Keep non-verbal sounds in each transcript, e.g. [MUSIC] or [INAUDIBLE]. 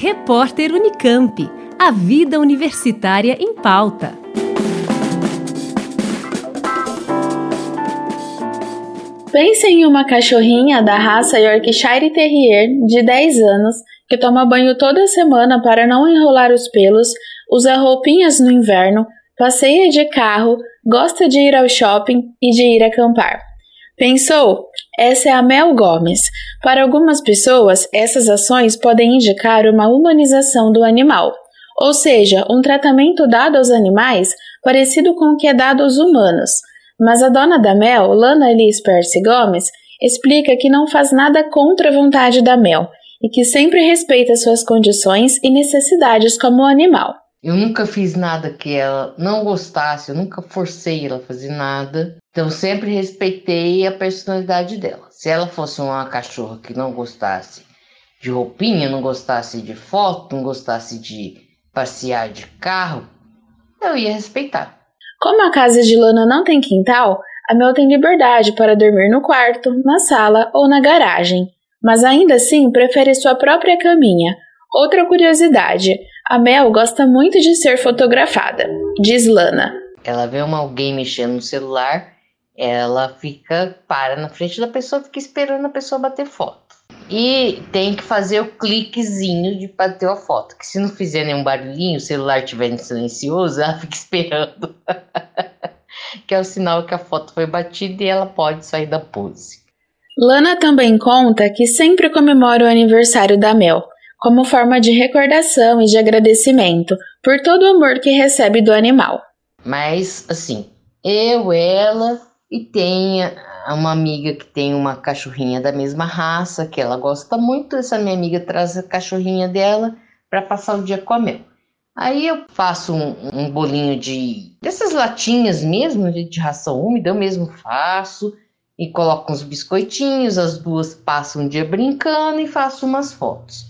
Repórter Unicamp. A vida universitária em pauta. Pense em uma cachorrinha da raça Yorkshire Terrier de 10 anos que toma banho toda semana para não enrolar os pelos, usa roupinhas no inverno, passeia de carro, gosta de ir ao shopping e de ir acampar. Pensou? Essa é a Mel Gomes. Para algumas pessoas, essas ações podem indicar uma humanização do animal, ou seja, um tratamento dado aos animais parecido com o que é dado aos humanos. Mas a dona da Mel, Lana Liz Percy Gomes, explica que não faz nada contra a vontade da Mel e que sempre respeita suas condições e necessidades como animal. Eu nunca fiz nada que ela não gostasse, eu nunca forcei ela a fazer nada. Então sempre respeitei a personalidade dela. Se ela fosse uma cachorra que não gostasse de roupinha, não gostasse de foto, não gostasse de passear de carro, eu ia respeitar. Como a casa de Lana não tem quintal, a Mel tem liberdade para dormir no quarto, na sala ou na garagem mas ainda assim prefere sua própria caminha. Outra curiosidade: a Mel gosta muito de ser fotografada, diz Lana. Ela vê uma, alguém mexendo no celular, ela fica, para na frente da pessoa, fica esperando a pessoa bater foto. E tem que fazer o cliquezinho de bater a foto, que se não fizer nenhum barulhinho, o celular estiver silencioso, ela [LAUGHS] fica esperando. [LAUGHS] que é o sinal que a foto foi batida e ela pode sair da pose. Lana também conta que sempre comemora o aniversário da Mel, como forma de recordação e de agradecimento por todo o amor que recebe do animal. Mas, assim, eu, ela e tem uma amiga que tem uma cachorrinha da mesma raça, que ela gosta muito. Essa minha amiga traz a cachorrinha dela para passar o dia com a Mel. Aí eu faço um, um bolinho de dessas latinhas mesmo de, ração úmida, eu mesmo faço e coloco uns biscoitinhos, as duas passam um dia brincando e faço umas fotos.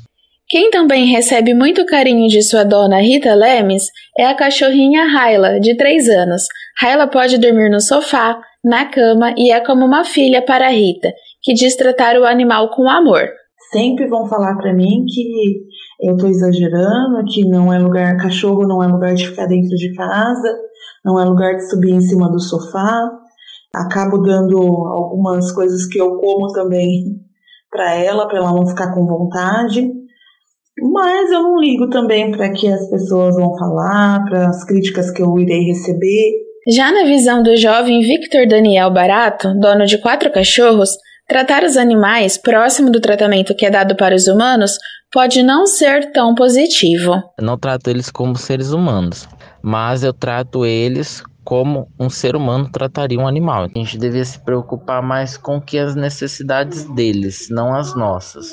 Quem também recebe muito carinho de sua dona Rita Lemes é a cachorrinha Raila, de 3 anos. Raila pode dormir no sofá, na cama e é como uma filha para Rita, que diz tratar o animal com amor. Sempre vão falar para mim que eu estou exagerando, que não é lugar, cachorro não é lugar de ficar dentro de casa, não é lugar de subir em cima do sofá acabo dando algumas coisas que eu como também para ela, para ela não ficar com vontade. Mas eu não ligo também para que as pessoas vão falar, para as críticas que eu irei receber. Já na visão do jovem Victor Daniel Barato, dono de quatro cachorros, tratar os animais próximo do tratamento que é dado para os humanos pode não ser tão positivo. Eu não trato eles como seres humanos, mas eu trato eles como um ser humano trataria um animal. A gente devia se preocupar mais com que as necessidades deles, não as nossas.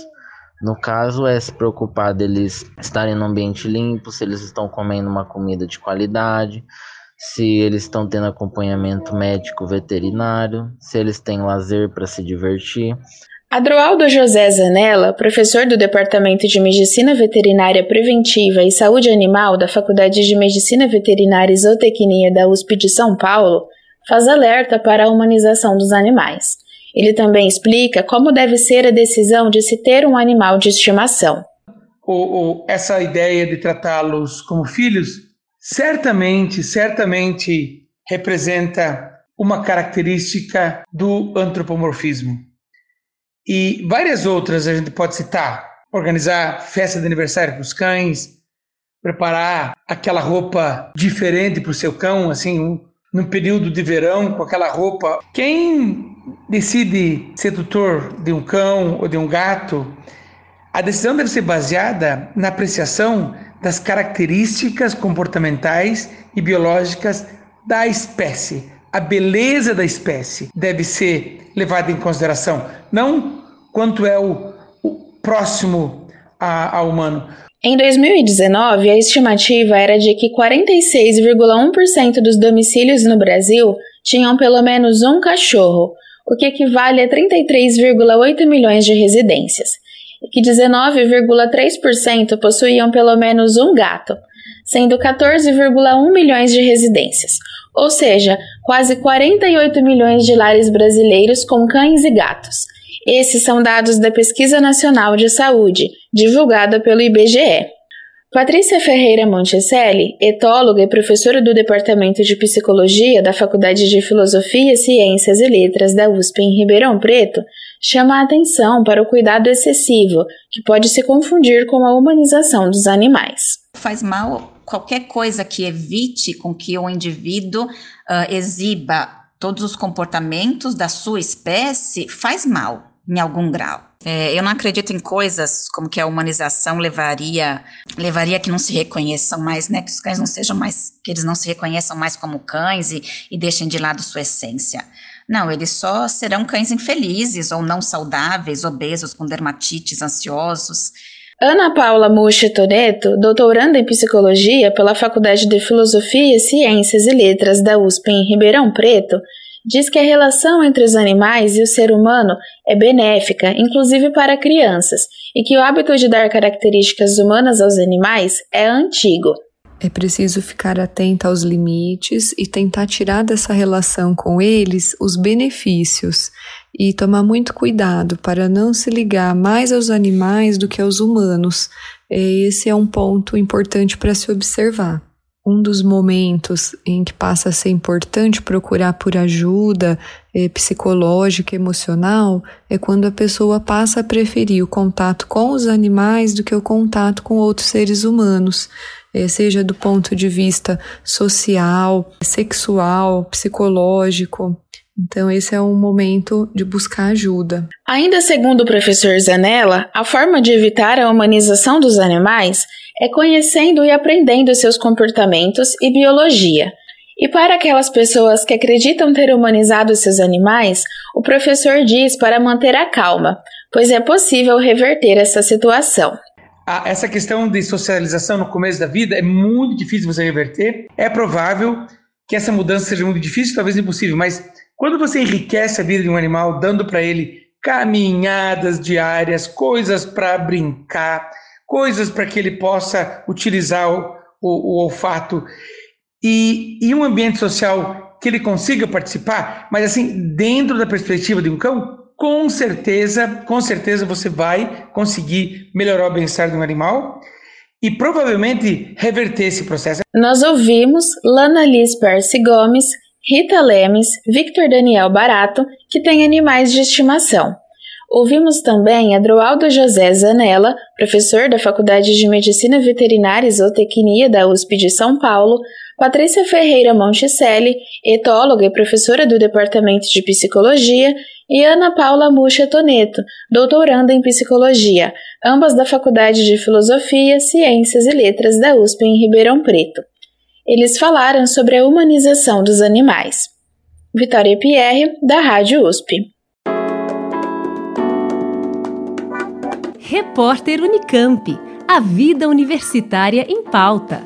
No caso, é se preocupar deles estarem no ambiente limpo, se eles estão comendo uma comida de qualidade, se eles estão tendo acompanhamento médico veterinário, se eles têm lazer para se divertir. Adroaldo José Zanella, professor do Departamento de Medicina Veterinária Preventiva e Saúde Animal da Faculdade de Medicina Veterinária e Zootecnia da USP de São Paulo, faz alerta para a humanização dos animais. Ele também explica como deve ser a decisão de se ter um animal de estimação. O, essa ideia de tratá-los como filhos certamente, certamente representa uma característica do antropomorfismo. E várias outras a gente pode citar: organizar festa de aniversário para os cães, preparar aquela roupa diferente para o seu cão, assim, um, no período de verão, com aquela roupa. Quem decide ser tutor de um cão ou de um gato, a decisão deve ser baseada na apreciação das características comportamentais e biológicas da espécie. A beleza da espécie deve ser levada em consideração, não quanto é o, o próximo ao humano. Em 2019, a estimativa era de que 46,1% dos domicílios no Brasil tinham pelo menos um cachorro, o que equivale a 33,8 milhões de residências, e que 19,3% possuíam pelo menos um gato, sendo 14,1 milhões de residências, ou seja, quase 48 milhões de lares brasileiros com cães e gatos. Esses são dados da Pesquisa Nacional de Saúde, divulgada pelo IBGE. Patrícia Ferreira Monticelli, etóloga e professora do Departamento de Psicologia da Faculdade de Filosofia, Ciências e Letras da USP em Ribeirão Preto, chama a atenção para o cuidado excessivo, que pode se confundir com a humanização dos animais. Faz mal qualquer coisa que evite com que o indivíduo uh, exiba todos os comportamentos da sua espécie, faz mal em algum grau. É, eu não acredito em coisas como que a humanização levaria levaria que não se reconheçam mais, né? Que os cães não sejam mais, que eles não se reconheçam mais como cães e, e deixem de lado sua essência. Não, eles só serão cães infelizes ou não saudáveis, obesos, com dermatites, ansiosos. Ana Paula Muxa Toreto, doutoranda em psicologia pela Faculdade de Filosofia, Ciências e Letras da USP em Ribeirão Preto, diz que a relação entre os animais e o ser humano é benéfica, inclusive para crianças, e que o hábito de dar características humanas aos animais é antigo. É preciso ficar atento aos limites e tentar tirar dessa relação com eles os benefícios e tomar muito cuidado para não se ligar mais aos animais do que aos humanos. Esse é um ponto importante para se observar um dos momentos em que passa a ser importante procurar por ajuda eh, psicológica, emocional, é quando a pessoa passa a preferir o contato com os animais do que o contato com outros seres humanos, eh, seja do ponto de vista social, sexual, psicológico. Então, esse é um momento de buscar ajuda. Ainda segundo o professor Zanella, a forma de evitar a humanização dos animais é conhecendo e aprendendo seus comportamentos e biologia. E para aquelas pessoas que acreditam ter humanizado seus animais, o professor diz para manter a calma, pois é possível reverter essa situação. Ah, essa questão de socialização no começo da vida é muito difícil você reverter. É provável que essa mudança seja muito difícil, talvez impossível, mas quando você enriquece a vida de um animal, dando para ele caminhadas diárias, coisas para brincar, coisas para que ele possa utilizar o, o, o olfato e, e um ambiente social que ele consiga participar, mas assim, dentro da perspectiva de um cão, com certeza, com certeza você vai conseguir melhorar o bem-estar de um animal e provavelmente reverter esse processo. Nós ouvimos Lana Liz Percy Gomes, Rita Lemes, Victor Daniel Barato, que tem animais de estimação. Ouvimos também Adroaldo José Zanella, professor da Faculdade de Medicina Veterinária e Zootecnia da USP de São Paulo, Patrícia Ferreira Monticelli, etóloga e professora do Departamento de Psicologia, e Ana Paula Muxa Toneto, doutoranda em Psicologia, ambas da Faculdade de Filosofia, Ciências e Letras da USP em Ribeirão Preto. Eles falaram sobre a humanização dos animais. Vitória Pierre, da Rádio USP. Repórter Unicamp. A vida universitária em pauta.